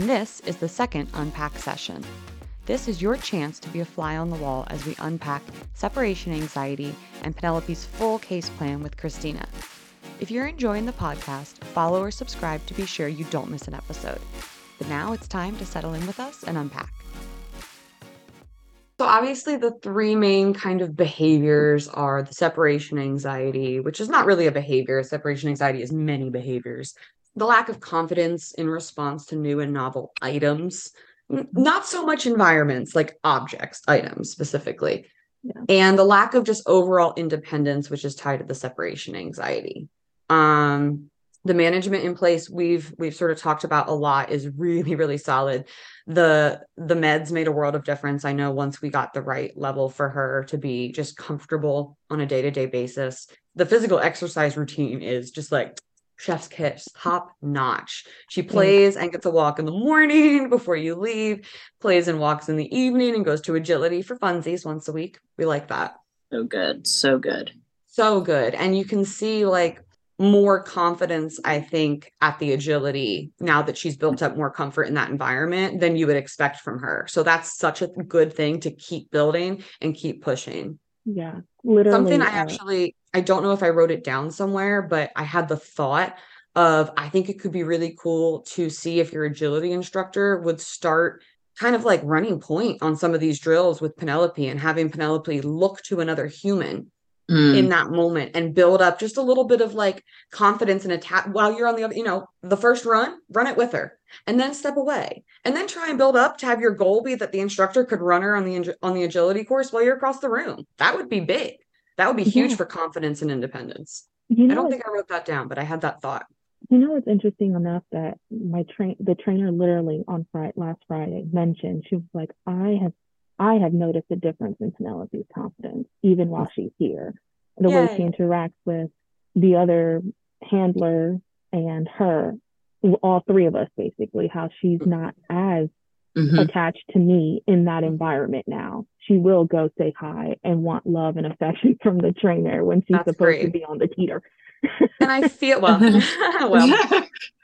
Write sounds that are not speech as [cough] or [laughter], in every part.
And this is the second Unpack session. This is your chance to be a fly on the wall as we unpack separation anxiety and Penelope's full case plan with Cristina. If you're enjoying the podcast, follow or subscribe to be sure you don't miss an episode. But now it's time to settle in with us and unpack. So, obviously, the three main kind of behaviors are the separation anxiety, which is not really a behavior. Separation anxiety is many behaviors. The lack of confidence in response to new and novel items, not so much environments like objects, items specifically, yeah. and the lack of just overall independence, which is tied to the separation anxiety. Um, the management in place we've we've sort of talked about a lot is really really solid. The the meds made a world of difference. I know once we got the right level for her to be just comfortable on a day-to-day basis the physical exercise routine is just like chef's kiss. Top notch. She plays and gets a walk in the morning before you leave plays and walks in the evening and goes to agility for funsies once a week. We like that. So good so good. So good. And you can see like more confidence, I think, at the agility now that she's built up more comfort in that environment than you would expect from her. So that's such a good thing to keep building and keep pushing. Yeah, literally. Something I uh, actually, I don't know if I wrote it down somewhere, but I had the thought of I think it could be really cool to see if your agility instructor would start kind of like running point on some of these drills with Penelope and having Penelope look to another human mm. in that moment and build up just a little bit of like confidence and attack while you're on the other, you know, the first run, run it with her and then step away and then try and build up to have your goal be that the instructor could run her on the on the agility course while you're across the room. That would be big. That would be huge yeah. for confidence and independence. You know, I don't think I wrote that down, but I had that thought. You know, it's interesting enough that my train, the trainer literally on Friday, last Friday mentioned, she was like, I have I have noticed a difference in Penelope's confidence, even while she's here. The Yay. way she interacts with the other handler and her, all three of us basically, how she's mm-hmm. not as mm-hmm. attached to me in that environment now. She will go say hi and want love and affection from the trainer when she's That's supposed great. to be on the teeter. and I feel well, [laughs] [laughs] well,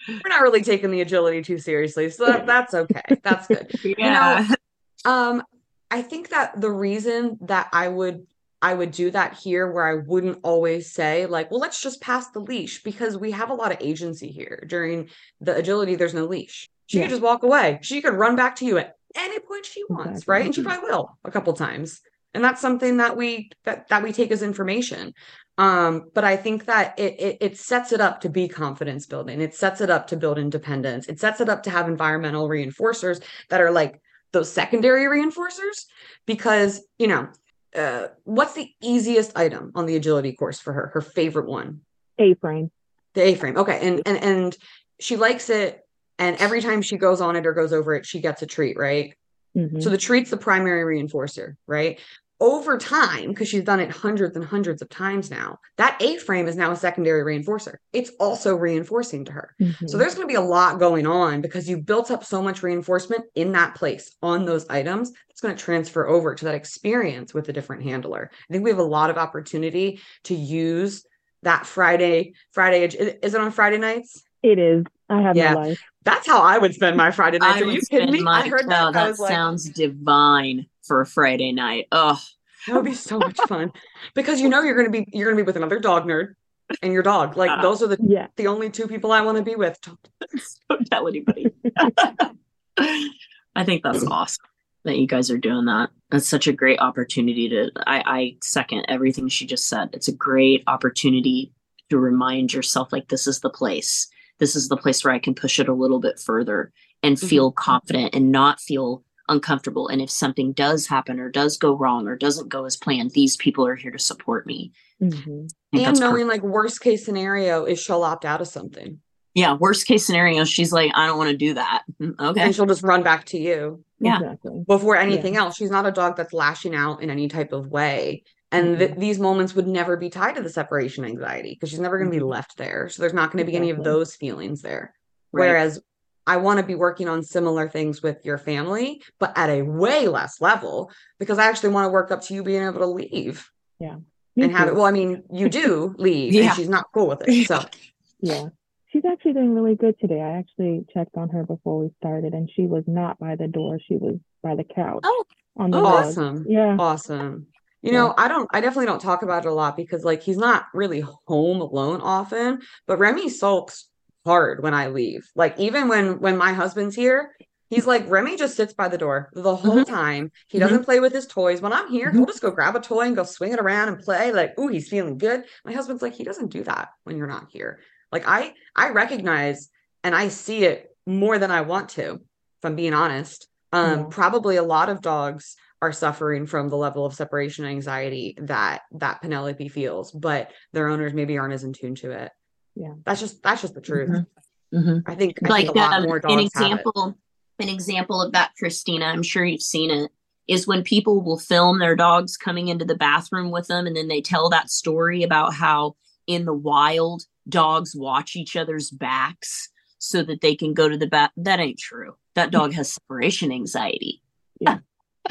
we're not really taking the agility too seriously, so that, that's okay. That's good. Yeah. You know, [laughs] um, I think that the reason that I would I would do that here where I wouldn't always say, like, well, let's just pass the leash because we have a lot of agency here. During the agility, there's no leash. She yeah. could just walk away. She could run back to you at any point she wants, exactly. right? And she probably will a couple times. And that's something that we that that we take as information. Um, but I think that it, it it sets it up to be confidence building. It sets it up to build independence. It sets it up to have environmental reinforcers that are like those secondary reinforcers because you know uh, what's the easiest item on the agility course for her? Her favorite one? A frame. The A frame. Okay, and and and she likes it, and every time she goes on it or goes over it, she gets a treat, right? Mm-hmm. So the treat's the primary reinforcer, right? Over time, because she's done it hundreds and hundreds of times now, that A frame is now a secondary reinforcer. It's also reinforcing to her. Mm-hmm. So there's going to be a lot going on because you built up so much reinforcement in that place on those items. It's going to transfer over to that experience with a different handler. I think we have a lot of opportunity to use that Friday. Friday is it on Friday nights? It is. I have yeah. life. That's how I would spend my Friday nights. I Are you kidding me? I heard that. that sounds like, divine for a Friday night. Oh, that would be so much fun [laughs] because you know you're going to be you're going to be with another dog nerd and your dog. Like uh, those are the yeah. the only two people I want to be with. Don't tell anybody. I think that's awesome that you guys are doing that. That's such a great opportunity to. I, I second everything she just said. It's a great opportunity to remind yourself like this is the place. This is the place where I can push it a little bit further and mm-hmm. feel confident and not feel uncomfortable. And if something does happen or does go wrong or doesn't go as planned, these people are here to support me. Mm-hmm. And knowing perfect. like worst case scenario is she'll opt out of something. Yeah, worst case scenario, she's like, I don't want to do that. Mm, okay. And she'll just run back to you. Yeah. Exactly. Before anything yeah. else. She's not a dog that's lashing out in any type of way. And mm-hmm. th- these moments would never be tied to the separation anxiety because she's never going to be mm-hmm. left there. So there's not going to be exactly. any of those feelings there. Right. Whereas I want to be working on similar things with your family, but at a way less level because I actually want to work up to you being able to leave. Yeah. And have it. Well, I mean, you do [laughs] leave, yeah. and she's not cool with it. [laughs] So, yeah. She's actually doing really good today. I actually checked on her before we started, and she was not by the door. She was by the couch Oh, on the Oh, rug. awesome. Yeah. Awesome. You Yeah. know, I don't, I definitely don't talk about it a lot because like he's not really home alone often, but Remy sulks hard when I leave. Like even when when my husband's here, he's like Remy just sits by the door the whole time. He Mhm. doesn't play with his toys. When I'm here, Mhm. he'll just go grab a toy and go swing it around and play like, "Ooh, he's feeling good." My husband's like, he doesn't do that when you're not here. Like I I recognize and I see it more than I want to, if I'm being honest. Um, Yeah. probably a lot of dogs are suffering from the level of separation anxiety that that Penelope feels, but their owners maybe aren't as in tune to it. Yeah. That's just that's just the truth. Mhm. Mhm. I think I like think a lot um, more an dogs have it. example an example of that cristina i'm sure you've seen it is when people will film their dogs coming into the bathroom with them and then they tell that story about how in the wild dogs watch each other's backs so that they can go to the bath that ain't true that dog has separation anxiety Yeah.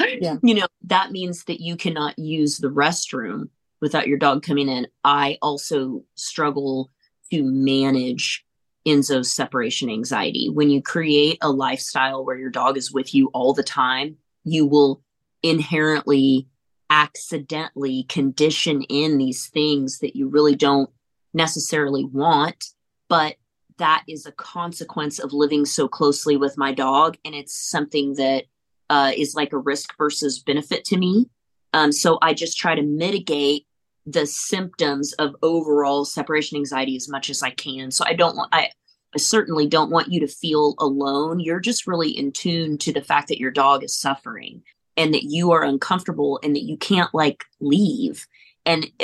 [laughs] Yeah. you know that means that you cannot use the restroom without your dog coming in i also struggle to manage Enzo's separation anxiety. When you create a lifestyle where your dog is with you all the time, you will inherently accidentally condition in these things that you really don't necessarily want, but that is a consequence of living so closely with my dog. And it's something that uh, is like a risk versus benefit to me. Um, so I just try to mitigate the symptoms of overall separation anxiety as much as I can. So I don't want I I certainly don't want you to feel alone. You're just really in tune to the fact that your dog is suffering and that you are uncomfortable and that you can't like leave. And [laughs]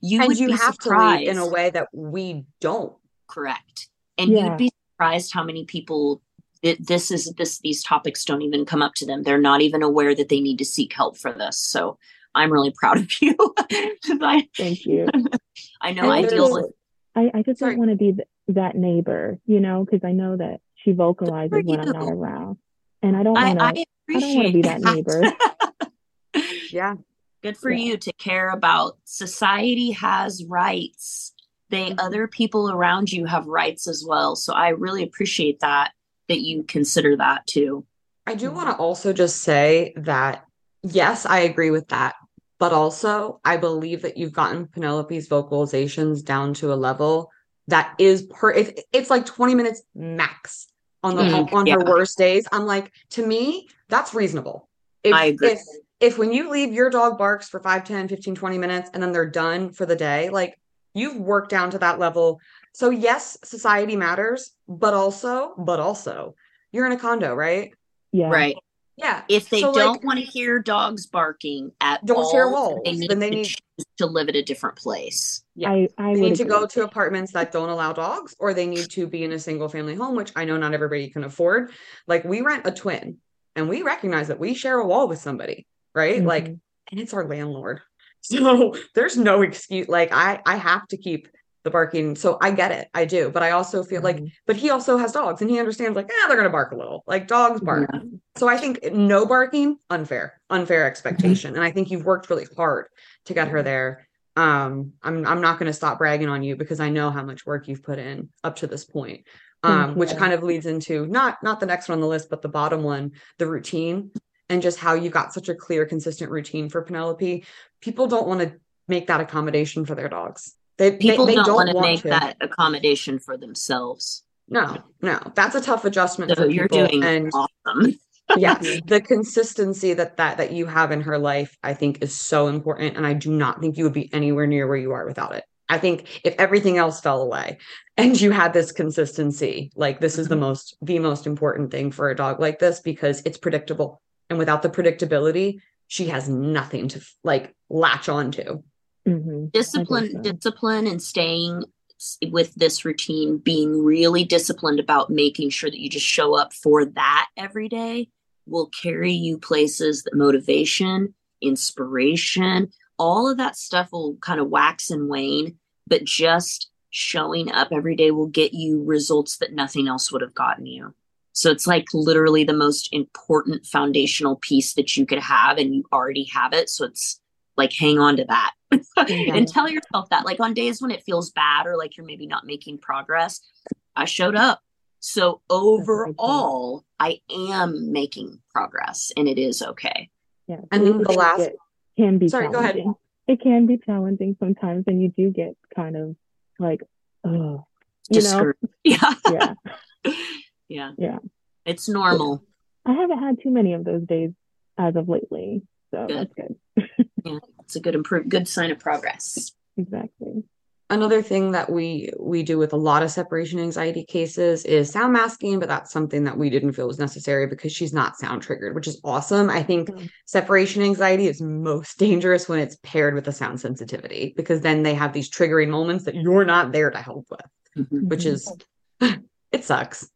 you and would you be have surprised. to leave in a way that we don't. correct. And Yeah. you'd be surprised how many people it, this is this these topics don't even come up to them. They're not even aware that they need to seek help for this. So I'm really proud of you. [laughs] I, Thank you. [laughs] I know And I there's deal with I, I just Sorry. don't want to be th- that neighbor, you know, because I know that she vocalizes when I'm not around. And I don't want to, I I don't want to be that neighbor. [laughs] Yeah. Good for Yeah. you to care about society has rights. They Mhm. other people around you have rights as well. So I really appreciate that that you consider that too. I do want to also just say that yes, I agree with that. But also, I believe that you've gotten Penelope's vocalizations down to a level that is per it's, it's like 20 minutes max on the Mm, on yeah. her worst days. I'm like, to me, that's reasonable. If, I agree. If, if when you leave your dog barks for 5, 10, 15, 20 minutes and then they're done for the day, like you've worked down to that level. So yes, society matters, but also, but also, you're in a condo, right? Yeah. Right. Yeah. If they So, don't want to hear dogs barking at Don't all, share walls. they need Then they to need- choose to live at a different place. Yeah. I, I They need to go to apartments that don't allow dogs, or they need to be in a single family home, which I know not everybody can afford. Like we rent a twin and we recognize that we share a wall with somebody, right? Like, Mhm. and it's our landlord. [laughs] So there's no excuse. Like I I have to keep the barking. So I get it. I do. But I also feel like, Mhm. but he also has dogs and he understands like, ah, they're gonna bark a little. Like dogs bark. So I think no barking, unfair, unfair expectation. And I think you've worked really hard to get her there. Um, I'm I'm not gonna stop bragging on you because I know how much work you've put in up to this point. Um, which kind of leads into not not the next one on the list, but the bottom one, the routine, and just how you got such a clear, consistent routine for Penelope. People don't want to make that accommodation for their dogs. They they- People they, don't, don't want to make that accommodation for themselves. No, no, that's a tough adjustment So you're people. doing and awesome. [laughs] yes the consistency that that that you have in her life i think is so important and i do not think you would be anywhere near where you are without it i think if everything else fell away and you had this consistency like this is the Mhm. most the most important thing for a dog like this because it's predictable and without the predictability she has nothing to like latch onto Mhm. Discipline so. discipline and staying with this routine being really disciplined about making sure that you just show up for that every day will carry you places that motivation inspiration all of that stuff will kind of wax and wane but just showing up every day will get you results that nothing else would have gotten you so it's like literally the most important foundational piece that you could have and you already have it so it's like hang on to that Yeah. [laughs] Mm-hmm. and tell yourself that like on days when it feels bad or like you're maybe not making progress I showed up. So overall, I am making progress and it is okay. Yeah. And then the last it can be Sorry, go ahead. It can be challenging sometimes, and you do get kind of like, oh, you know, Discouraged. [laughs] Yeah. yeah. [laughs] yeah. Yeah. It's normal. I haven't had too many of those days as of lately, so Good. that's good. Yeah, it's a good improve good sign of progress. Exactly. another thing that we we do with a lot of separation anxiety cases is sound masking but that's something that we didn't feel was necessary because she's not sound triggered which is awesome i think Mm. separation anxiety is most dangerous when it's paired with a sound sensitivity because then they have these triggering moments that you're not there to help with Mhm. which is [laughs] it sucks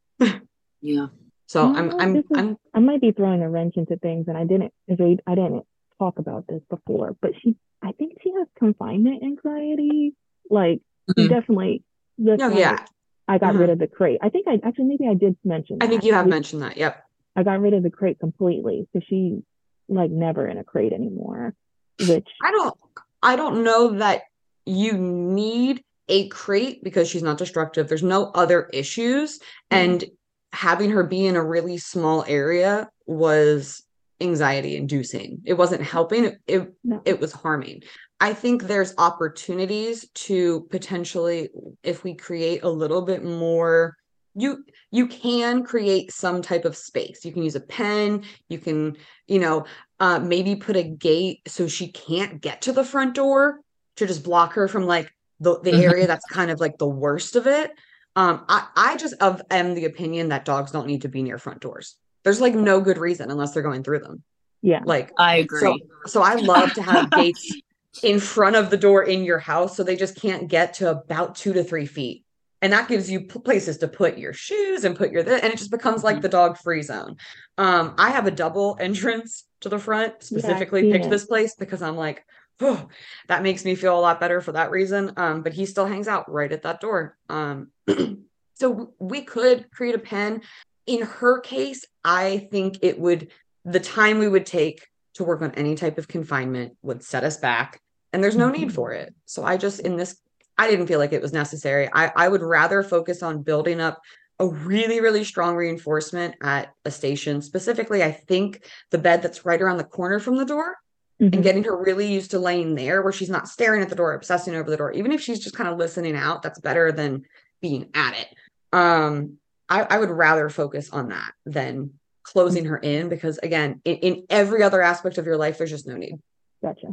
Yeah. so You i'm i'm is- i'm I might be throwing a wrench into things, and I didn't. I didn't talk about this before, but she, I think she has confinement anxiety. Like, she Mhm. definitely. That's oh why yeah I got Mhm. rid of the crate. I think I actually maybe I did mention. i think you have We- mentioned that yep I got rid of the crate completely, so she like never in a crate anymore. Which I don't I don't know that you need a crate because she's not destructive. There's no other issues. Yeah. And having her be in a really small area was anxiety inducing. It wasn't helping. It, it no, it was harming. I think there's opportunities to potentially, if we create a little bit more, you you can create some type of space. You can use a pen. You can, you know, uh, maybe put a gate so she can't get to the front door to just block her from like the the Mhm. area that's kind of like the worst of it. Um, I I just of am the opinion that dogs don't need to be near front doors. There's like no good reason unless they're going through them. yeah, Like I agree. so I love to have [laughs] gates in front of the door in your house so they just can't get to about two to three feet. And that gives you p- places to put your shoes and put your, th- and it just becomes like Mhm. the dog free zone. Um, I have a double entrance to the front, specifically seen picked it. this place because I'm like, oh, that makes me feel a lot better for that reason. Um, but he still hangs out right at that door. Um, [clears throat] so we could create a pen. In her case, I think it would, the time we would take to work on any type of confinement would set us back and there's no need Mhm. for it. So i just in this i didn't feel like it was necessary. I i would rather focus on building up a really really strong reinforcement at a station. Specifically i think the bed that's right around the corner from the door Mhm. and getting her really used to laying there where she's not staring at the door obsessing over the door. Even if she's just kind of listening out that's better than being at it. Um i, I would rather focus on that than closing her in because again in, in every other aspect of your life there's just no need. Gotcha.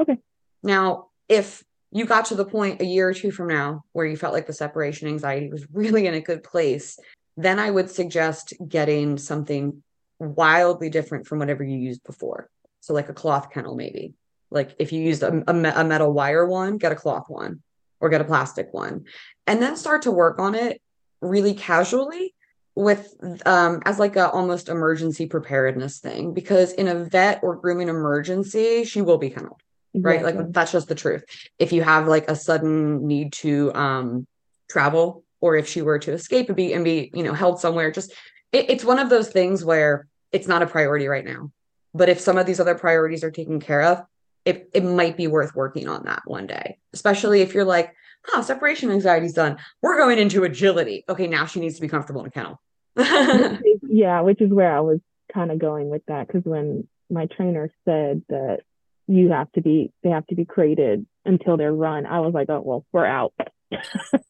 Okay. Now if you got to the point a year or two from now where you felt like the separation anxiety was [laughs] really in a good place then i would suggest getting something wildly different from whatever you used before. So like a cloth kennel maybe. Like if you used a, a, a metal wire one get a cloth one or get a plastic one and then start to work on it really casually with um as like a almost emergency preparedness thing because in a vet or grooming emergency she will be kenneled right? Like that's just the truth. If you have like a sudden need to um travel or if she were to escape and be and be you know held somewhere just it, it's one of those things where it's not a priority right now. But if some of these other priorities are taken care of it, it might be worth working on that one day especially if you're like huh separation anxiety's done we're going into agility okay now she needs to be comfortable in a kennel [laughs] yeah, which is where I was kind of going with that because when my trainer said that you have to be, they have to be crated until they're run, I was like, oh well, we're out. [laughs]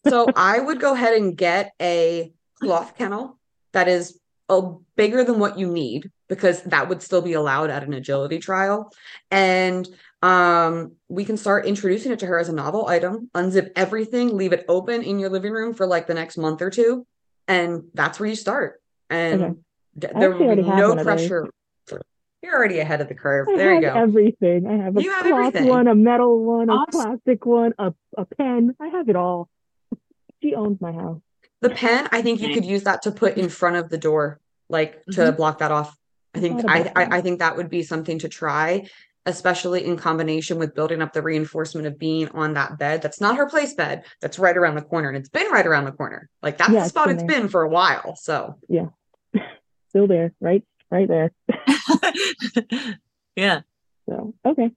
So I would go ahead and get a cloth kennel that is a bigger than what you need because that would still be allowed at an agility trial. And um, we can start introducing it to her as a novel item, unzip everything, leave it open in your living room for like the next month or two. And that's where you start. And Okay. d- I there will be no one of pressure. You're already ahead of the curve. I There you go. everything. I have a You have cloth everything. one, a metal one, a Awesome. plastic one, a, a pen. I have it all. She owns my house. The pen, I think you could use that to put in front of the door, like to Mhm. block that off. I I think I, I. I think that would be something to try, especially in combination with building up the reinforcement of being on that bed. That's not her place bed. That's right around the corner, and it's been right around the corner. Like that's Yeah, the it's spot been it's there. been for a while. So yeah [laughs] Still there, right? Right there. [laughs] yeah. So, okay.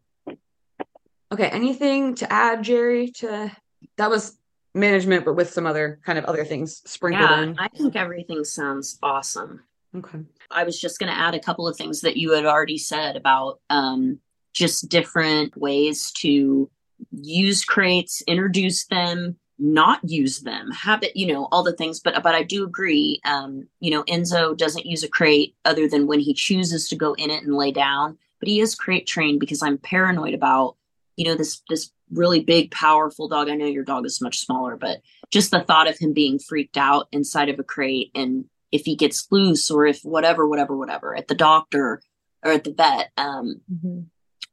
okay, anything to add, Jerri? To that was management, but with some other kind of other things sprinkled Yeah, in. I think everything sounds awesome. Okay. I was just going to add a couple of things that you had already said about um, just different ways to use crates, introduce them, not use them, habit, you know, all the things. But but I do agree. Um, you know, Enzo doesn't use a crate other than when he chooses to go in it and lay down. But he is crate trained because I'm paranoid about, you know, this this really big, powerful dog. I know your dog is much smaller, but just the thought of him being freaked out inside of a crate and if he gets loose or if whatever, whatever, whatever at the doctor or at the vet. Um, Mhm.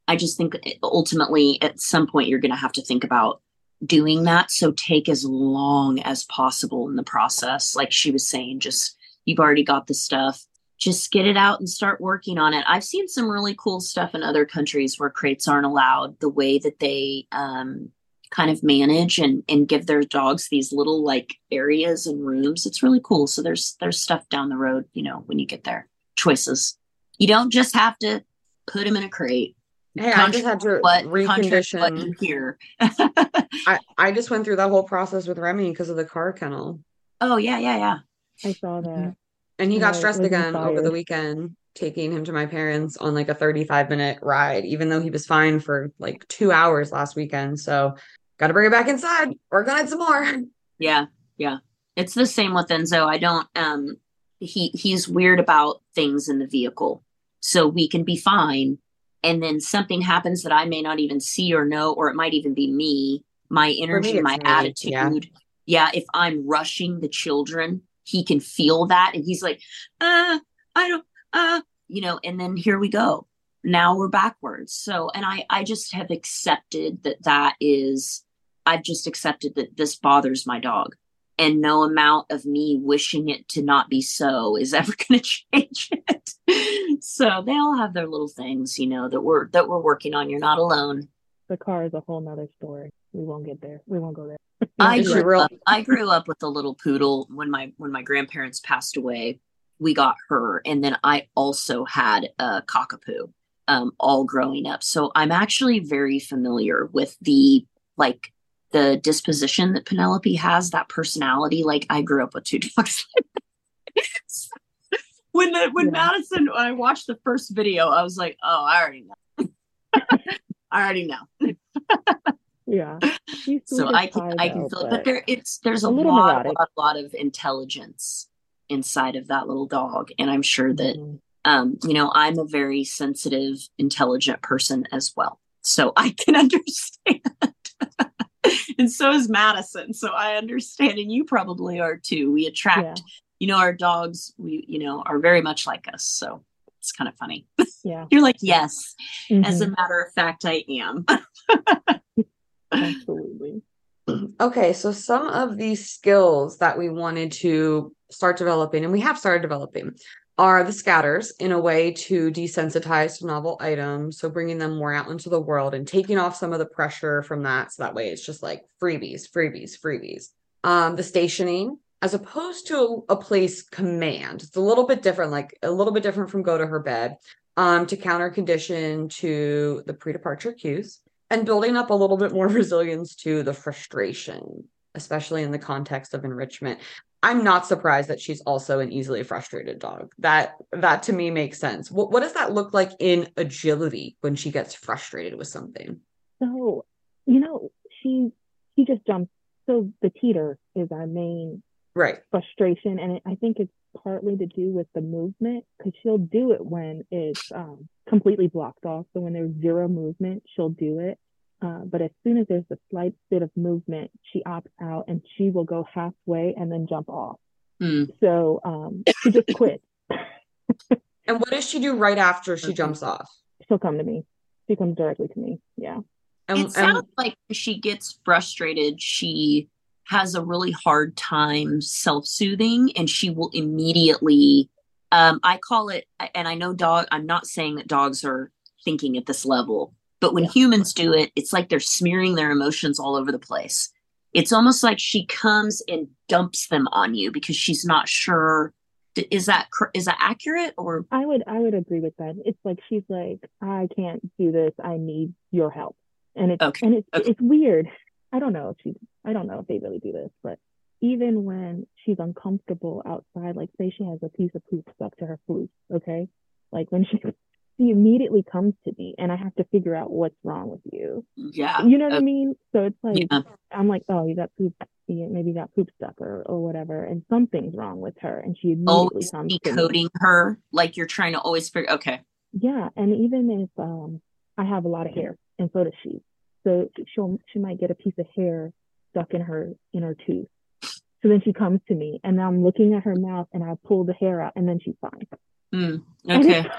I just think ultimately at some point you're going to have to think about doing that. So take as long as possible in the process. Like she was saying, just you've already got the stuff, just get it out and start working on it. I've seen some really cool stuff in other countries where crates aren't allowed, the way that they um, kind of manage and, and give their dogs these little like areas and rooms. It's really cool. So there's there's stuff down the road, you know, when you get there. Choices. You don't just have to put them in a crate Hey, I just had to what contrary to what recondition. you hear. I, [laughs] I just went through that whole process with Remy because of the car kennel. oh yeah, yeah, yeah. I saw that. And he got stressed was again over the weekend, taking him to my parents on like a 35 minute ride, even though he was fine for like two hours last weekend. So got to bring it back inside. Work on it some more. [laughs] Yeah, yeah. It's the same with Enzo. I don't um he he's weird about things in the vehicle. So we can be fine and then something happens that I may not even see or know or it might even be me, my energy, it's my me, attitude. yeah. Yeah. if I'm rushing the children, he can feel that and he's like, "Uh, I don't uh, you know, and then here we go. Now we're backwards. So and I I just have accepted that that is I've just accepted that this bothers my dog. And no amount of me wishing it to not be so is [laughs] ever going to change it. so they all have their little things, you know, that we're that we're working on. You're not alone. The car is a whole nother story. We won't get there. We won't go there. [laughs] I grew up, I grew up with a little poodle when my when my grandparents passed away. We got her, and then I also had a cockapoo, um, all growing up. So I'm actually very familiar with the like the disposition that Penelope has, that personality. Like I grew up with two [laughs] dogs. when the when Yeah. Mattison, when I watched the first video, I was like, oh, I already know. [laughs] I already know. Yeah. [laughs] So I can I can feel it, but there it's there's a, a lot, neurotic. lot lot of intelligence inside of that little dog, and I'm sure that Mhm. um you know I'm a very sensitive, intelligent person as well, so I can understand. [laughs] and so is Mattison, so I understand, and you probably are too. We attract, you know, our dogs. We you know are very much like us, so it's kind of funny. yeah. [laughs] You're like, yes, as a Mhm. matter of fact, I am. [laughs] Absolutely. Okay, so some of these skills that we wanted to start developing, and we have started developing, are the scatters in a way to desensitize to novel items. So bringing them more out into the world and taking off some of the pressure from that. So that way it's just like freebies, freebies, freebies. Um, the stationing, as opposed to a place command, it's a little bit different, like a little bit different from go to her bed, um, to counter condition to the pre-departure cues and building up a little bit more [laughs] resilience to the frustration, especially in the context of enrichment. I'm not surprised that she's also an easily frustrated dog. That that to me makes sense. What what does that look like in agility when she gets frustrated with something? So, you know, she she just jumps. So the teeter is our main Right. frustration, and it, I think it's partly to do with the movement because she'll do it when it's um, completely blocked off. So when there's zero movement, she'll do it. Uh, but as soon as there's a slight bit of movement, she opts out and she will go halfway and then jump off. Hmm. So um, she just quit. [laughs] And what does she do right after she jumps off? She'll come to me. She comes directly to me. Yeah. And, it sounds like she gets frustrated, she has a really hard time self-soothing and she will immediately um I call it and I know dog I'm not saying that dogs are thinking at this level, but when Yeah. humans do it, it's like they're smearing their emotions all over the place. It's almost like she comes and dumps them on you because she's not sure is that is that accurate or I would I would agree with that. It's like she's like, I can't do this. I need your help. And it's Okay, and it's okay. it's weird. I don't know if she, I don't know if they really do this, but even when she's uncomfortable outside, like say she has a piece of poop stuck to her foot, okay? Like when she she immediately comes to me and I have to figure out what's wrong with you. Yeah. You know what I mean? So it's like yeah. I'm like, oh, you got poop, maybe you got poop stuck or or whatever, and something's wrong with her, and she immediately always comes decoding her like you're trying to always figure. Okay. Yeah, and even if um I have a lot of hair, and so does she, so she'll she might get a piece of hair stuck in her in her tooth. So then she comes to me, and I'm looking at her mouth, and I pull the hair out, and then she's fine. Mm, okay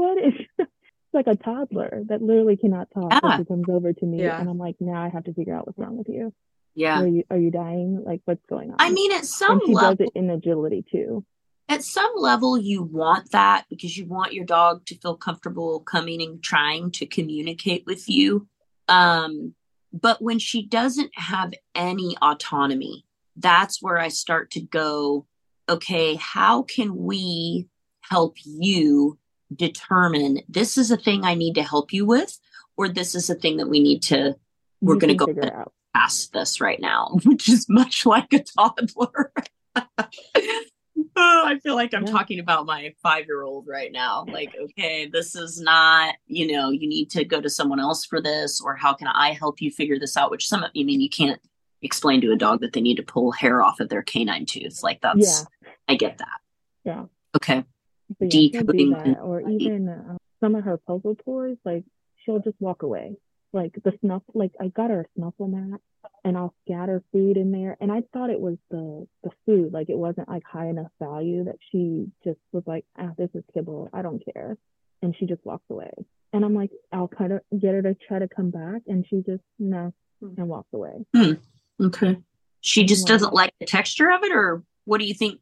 what is [laughs] it's like a toddler that literally cannot talk yeah. she comes over to me yeah. and I'm like, now I have to figure out what's wrong with you. Yeah. Are you are you dying? Like what's going on? I mean at some and she level does it in agility too. At some level you want that because you want your dog to feel comfortable coming and trying to communicate with you. Um but when she doesn't have any autonomy, that's where I start to go, okay, how can we help you determine this is a thing I need to help you with, or this is a thing that we need to, we're going to go past this right now, [laughs] which is much like a toddler. [laughs] oh, I feel like I'm yeah. talking about my five year old right now. Like, okay, this is not, you know, you need to go to someone else for this, or how can I help you figure this out? Which some of, I mean, you can't explain to a dog that they need to pull hair off of their canine tooth. Like, that's, yeah. I get that. Yeah. Okay yeah, decoding or even uh, some of her puzzle toys like she'll just walk away. Like the snuff like i got her a snuffle mat and i'll scatter food in there. And i thought it was the the food like it wasn't like high enough value that she just was like ah this is kibble i don't care. And she just walks away. And i'm like i'll kind of get her to try to come back. And she just no and walks away. Hmm. okay. She just doesn't like the texture of it or what do you think?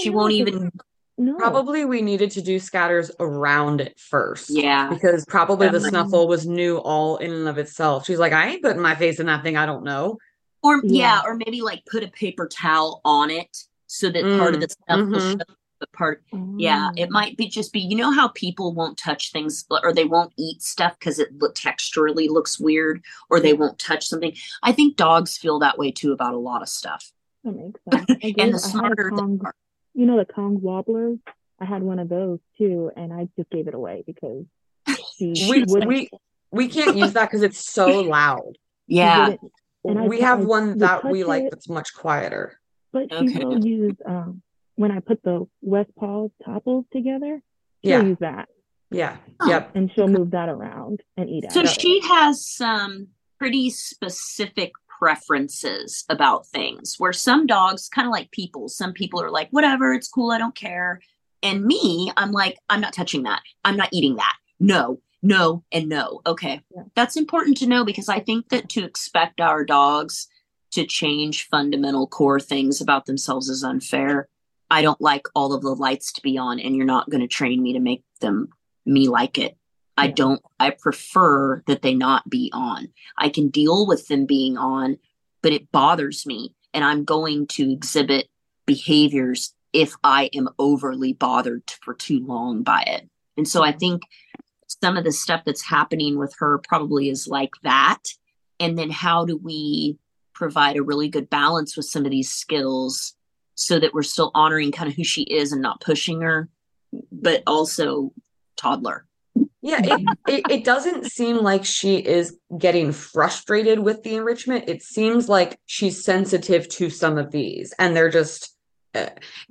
She won't even no. Probably we needed to do scatters around it first. Yeah. Because probably the snuffle was new all in and of itself. She's like, I ain't putting my face in that thing. I don't know. Or yeah, yeah or maybe like put a paper towel on it so that mm. part of the stuff mm-hmm. will the part. Mm. Yeah, it might be just be, you know how people won't touch things or they won't eat stuff because it look texturally looks weird or they won't touch something. I think dogs feel that way too about a lot of stuff. That makes sense. and the smarter they are you know the Kong wobblers. I had one of those too, and I just gave it away because she, [laughs] we we we can't use that because it's so [laughs] loud. Yeah, and we I, have I, one that we like it, that's much quieter. But she okay. will use um when I put the West Paws Toppls together. She'll yeah. use that. Yeah. Oh. Yep. And she'll move that around and eat it. so she has some pretty specific preferences about things where some dogs kind of like people some people are like whatever it's cool i don't care. And me i'm like i'm not touching that. I'm not eating that. No no and no. Okay. Yeah. that's important to know because i think that to expect our dogs to change fundamental core things about themselves is unfair. I don't like all of the lights to be on and you're not going to train me to make them me like it I don't, I prefer that they not be on. I can deal with them being on, but it bothers me. And I'm going to exhibit behaviors if I am overly bothered for too long by it. And so I think some of the stuff that's happening with her probably is like that. And then how do we provide a really good balance with some of these skills so that we're still honoring kind of who she is and not pushing her, but also toddler yeah, it, it, it doesn't seem like she is getting frustrated with the enrichment. It seems like she's sensitive to some of these, and they're just uh,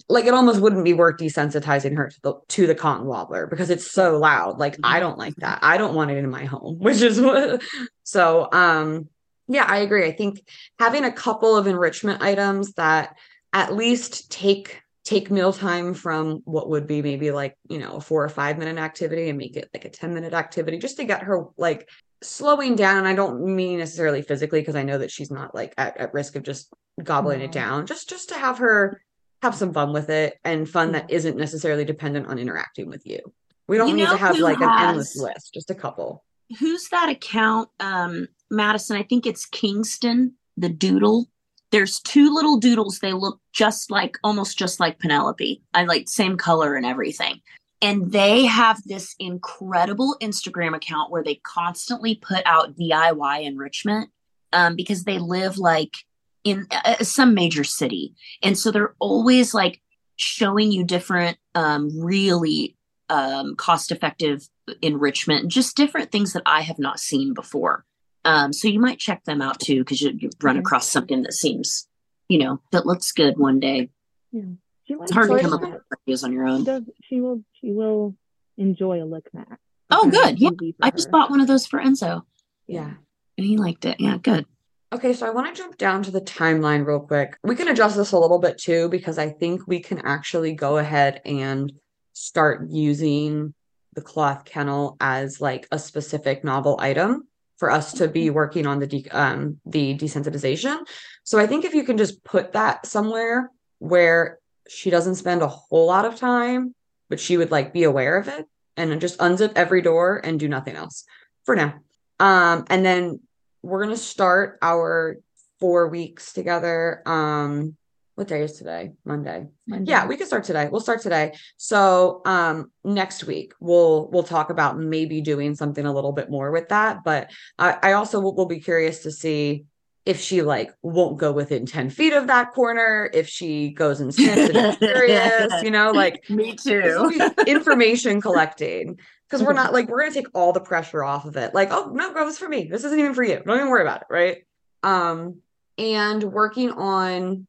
like it almost wouldn't be worth desensitizing her to the to the Kong wobbler because it's so loud. Like I don't like that. I don't want it in my home, [laughs] which is what. So, um, yeah, I agree. I think having a couple of enrichment items that at least take take mealtime from what would be maybe like you know a four or five minute activity and make it like a 10 minute activity just to get her like slowing down. And i don't mean necessarily physically because i know that she's not like at, at risk of just gobbling it down just just to have her have some fun with it and fun that isn't necessarily dependent on interacting with you. We don't you need to have like has, an endless list just a couple. Who's that account um Mattison? I think it's kingston the doodle there's two little doodles. They look just like, almost just like Penelope. I like same color and everything. And they have this incredible Instagram account where they constantly put out DIY enrichment. um, because they live like in uh, some major city. And so they're always like showing you different, um, really um, cost effective enrichment, just different things that I have not seen before. Um, so you might check them out too because you, you run across something that seems, you know, that looks good one day. Yeah. It's hard to come up with ideas on your She own. does. She will. She will enjoy a lick mat. Oh, good. Yeah, I just her. bought one of those for Enzo Yeah. and he liked it. Yeah, good. Okay, so I want to jump down to the timeline real quick. We can adjust this a little bit too, because I think we can actually go ahead and start using the cloth kennel as like a specific novel item for us to be working on the de um the desensitization. So I think if you can just put that somewhere where she doesn't spend a whole lot of time, but she would like be aware of it and just unzip every door and do nothing else for now. Um, and then we're gonna start our four weeks together. Um, what day is today? Monday. Monday. Yeah, we can start today. We'll start today. So, um, next week we'll we'll talk about maybe doing something a little bit more with that. But I, I also will, will be curious to see if she like won't go within 10 feet of that corner, if she goes and sniffs and curious, you know, like [laughs] Me too. [laughs] information collecting because we're not [laughs] like we're gonna take all the pressure off of it. Like, oh no, girl, this for me. This isn't even for you. Don't even worry about it, right? Um, and working on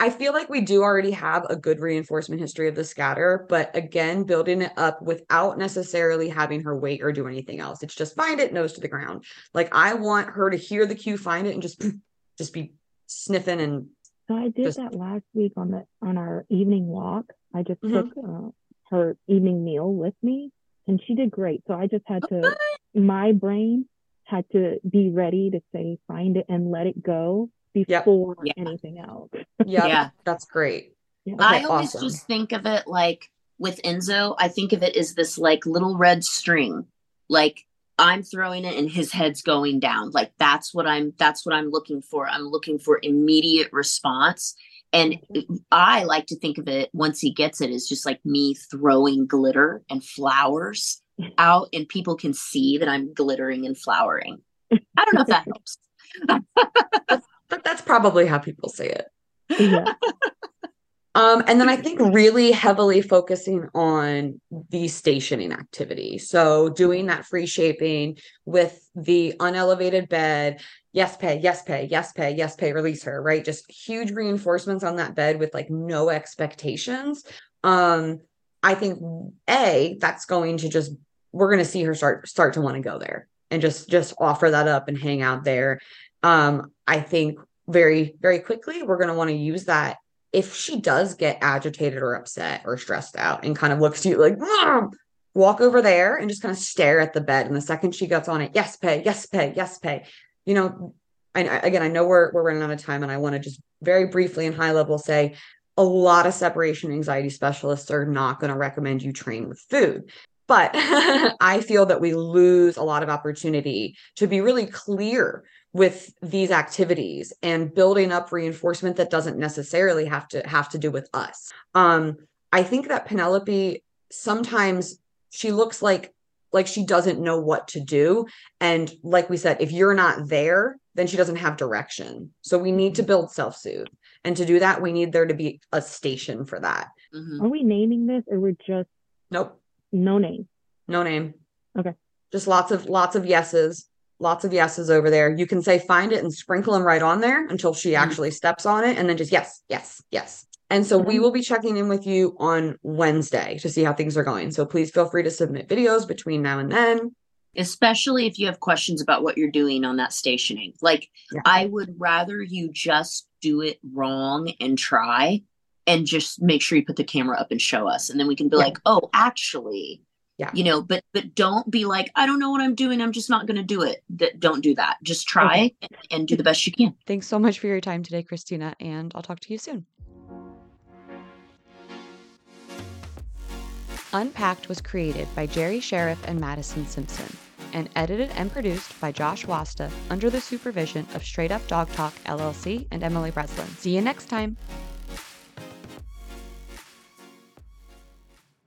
I feel like we do already have a good reinforcement history of the scatter, but again, building it up without necessarily having her wait or do anything else. It's just find it, nose to the ground. Like I want her to hear the cue, find it, and just [clears throat] just be sniffing and So I did Just- that last week on the on our evening walk. I just Mhm. took uh, her evening meal with me, and she did great. So I just had to, my brain had to be ready to say find it and let it go before Yeah. anything else. yeah, Yeah. that's great. Yeah. Okay, I always awesome. just think of it like with Enzo, I think of it as this like little red string. Like I'm throwing it and his head's going down. Like that's what I'm that's what I'm looking for. I'm looking for immediate response. And I like to think of it once he gets it as just like me throwing glitter and flowers out and people can see that I'm glittering and flowering. I don't know if that [laughs] helps. [laughs] But that's probably how people say it. yeah. [laughs] Um, and then I think really heavily focusing on the stationing activity. So doing that free shaping with the unelevated bed. Yes, pay, yes, pay, yes, pay, yes, pay, release her, right? Just huge reinforcements on that bed with like no expectations. Um, I think A, that's going to just we're gonna see her start start to want to go there and just just offer that up and hang out there. Um, I think very, very quickly we're gonna want to use that if she does get agitated or upset or stressed out and kind of looks to you like, "Mom," walk over there and just kind of stare at the bed. And the second she gets on it, yes, pay, yes, pay, yes, pay. You know, and again, I know we're we're running out of time, and I want to just very briefly and high level say a lot of separation anxiety specialists are not going to recommend you train with food. But [laughs] I feel that we lose a lot of opportunity to be really clear with these activities and building up reinforcement that doesn't necessarily have to have to do with us. Um, I think that Penelope sometimes she looks like like she doesn't know what to do and like we said if you're not there then she doesn't have direction so we need to build self-soothe and to do that we need there to be a station for that Mhm. Are we naming this or we're just nope no name? no name Okay. just lots of lots of yeses lots of yeses over there you can say find it and sprinkle them right on there until she Mhm. actually steps on it and then just yes yes yes and so we Mhm. will be checking in with you on wednesday to see how things are going so please feel free to submit videos between now and then especially if you have questions about what you're doing on that stationing. Like, Yeah. I would rather you just do it wrong and try and just make sure you put the camera up and show us. And then we can be Yeah. like, oh, actually, Yeah. you know, but but don't be like, I don't know what I'm doing. I'm just not going to do it. That don't do that. Just try and, and do the best you can. thanks so much for your time today cristina and i'll talk to you soon Unpacked was created by Jerri Scherff and Mattison Simpson and edited and produced by Josh Wasta under the supervision of Straight Up Dog Talk LLC and Emily Breslin. See you next time.